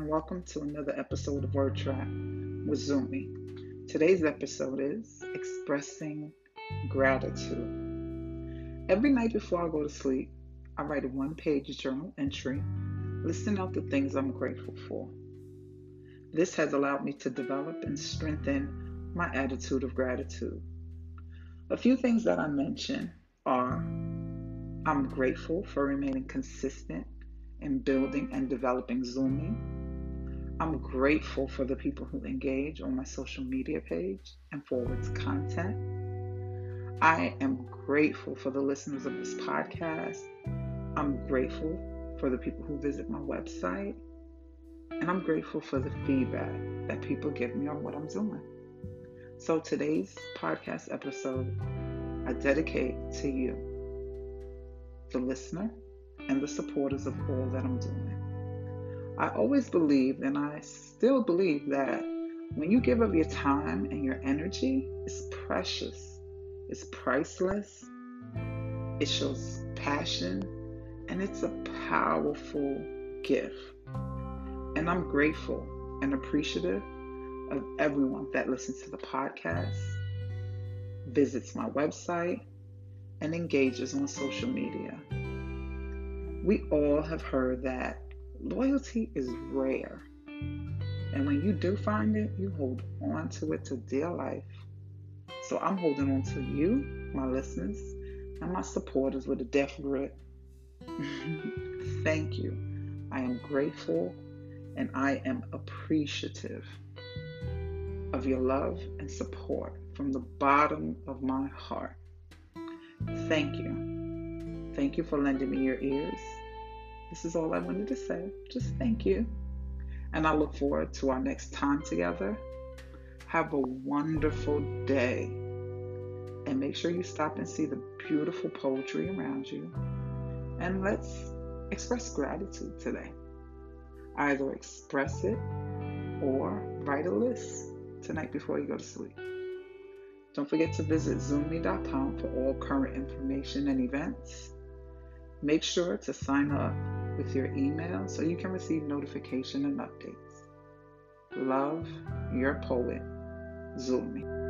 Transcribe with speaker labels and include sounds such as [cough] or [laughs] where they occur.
Speaker 1: welcome to another episode of Word Trap with Zumi. Today's episode is Expressing Gratitude. Every night before I go to sleep, I write a one page journal entry listing out the things I'm grateful for. This has allowed me to develop and strengthen my attitude of gratitude. A few things that I mention are I'm grateful for remaining consistent in building and developing Zumi. I'm grateful for the people who engage on my social media page and forwards content. I am grateful for the listeners of this podcast. I'm grateful for the people who visit my website. And I'm grateful for the feedback that people give me on what I'm doing. So today's podcast episode, I dedicate to you, the listener and the supporters of all that I'm doing. I always believed, and I still believe, that when you give up your time and your energy, it's precious, it's priceless, it shows passion, and it's a powerful gift. And I'm grateful and appreciative of everyone that listens to the podcast, visits my website, and engages on social media. We all have heard that loyalty is rare. And when you do find it, you hold on to it to dear life. So I'm holding on to you, my listeners, and my supporters with a death grip. [laughs] Thank you. I am grateful and I am appreciative of your love and support from the bottom of my heart. Thank you. Thank you for lending me your ears. This is all I wanted to say. Just thank you. And I look forward to our next time together. Have a wonderful day. And make sure you stop and see the beautiful poetry around you. And let's express gratitude today. Either express it or write a list tonight before you go to sleep. Don't forget to visit zumi.com for all current information and events. Make sure to sign up with your email so you can receive notification and updates. Love, your poet, Zumi.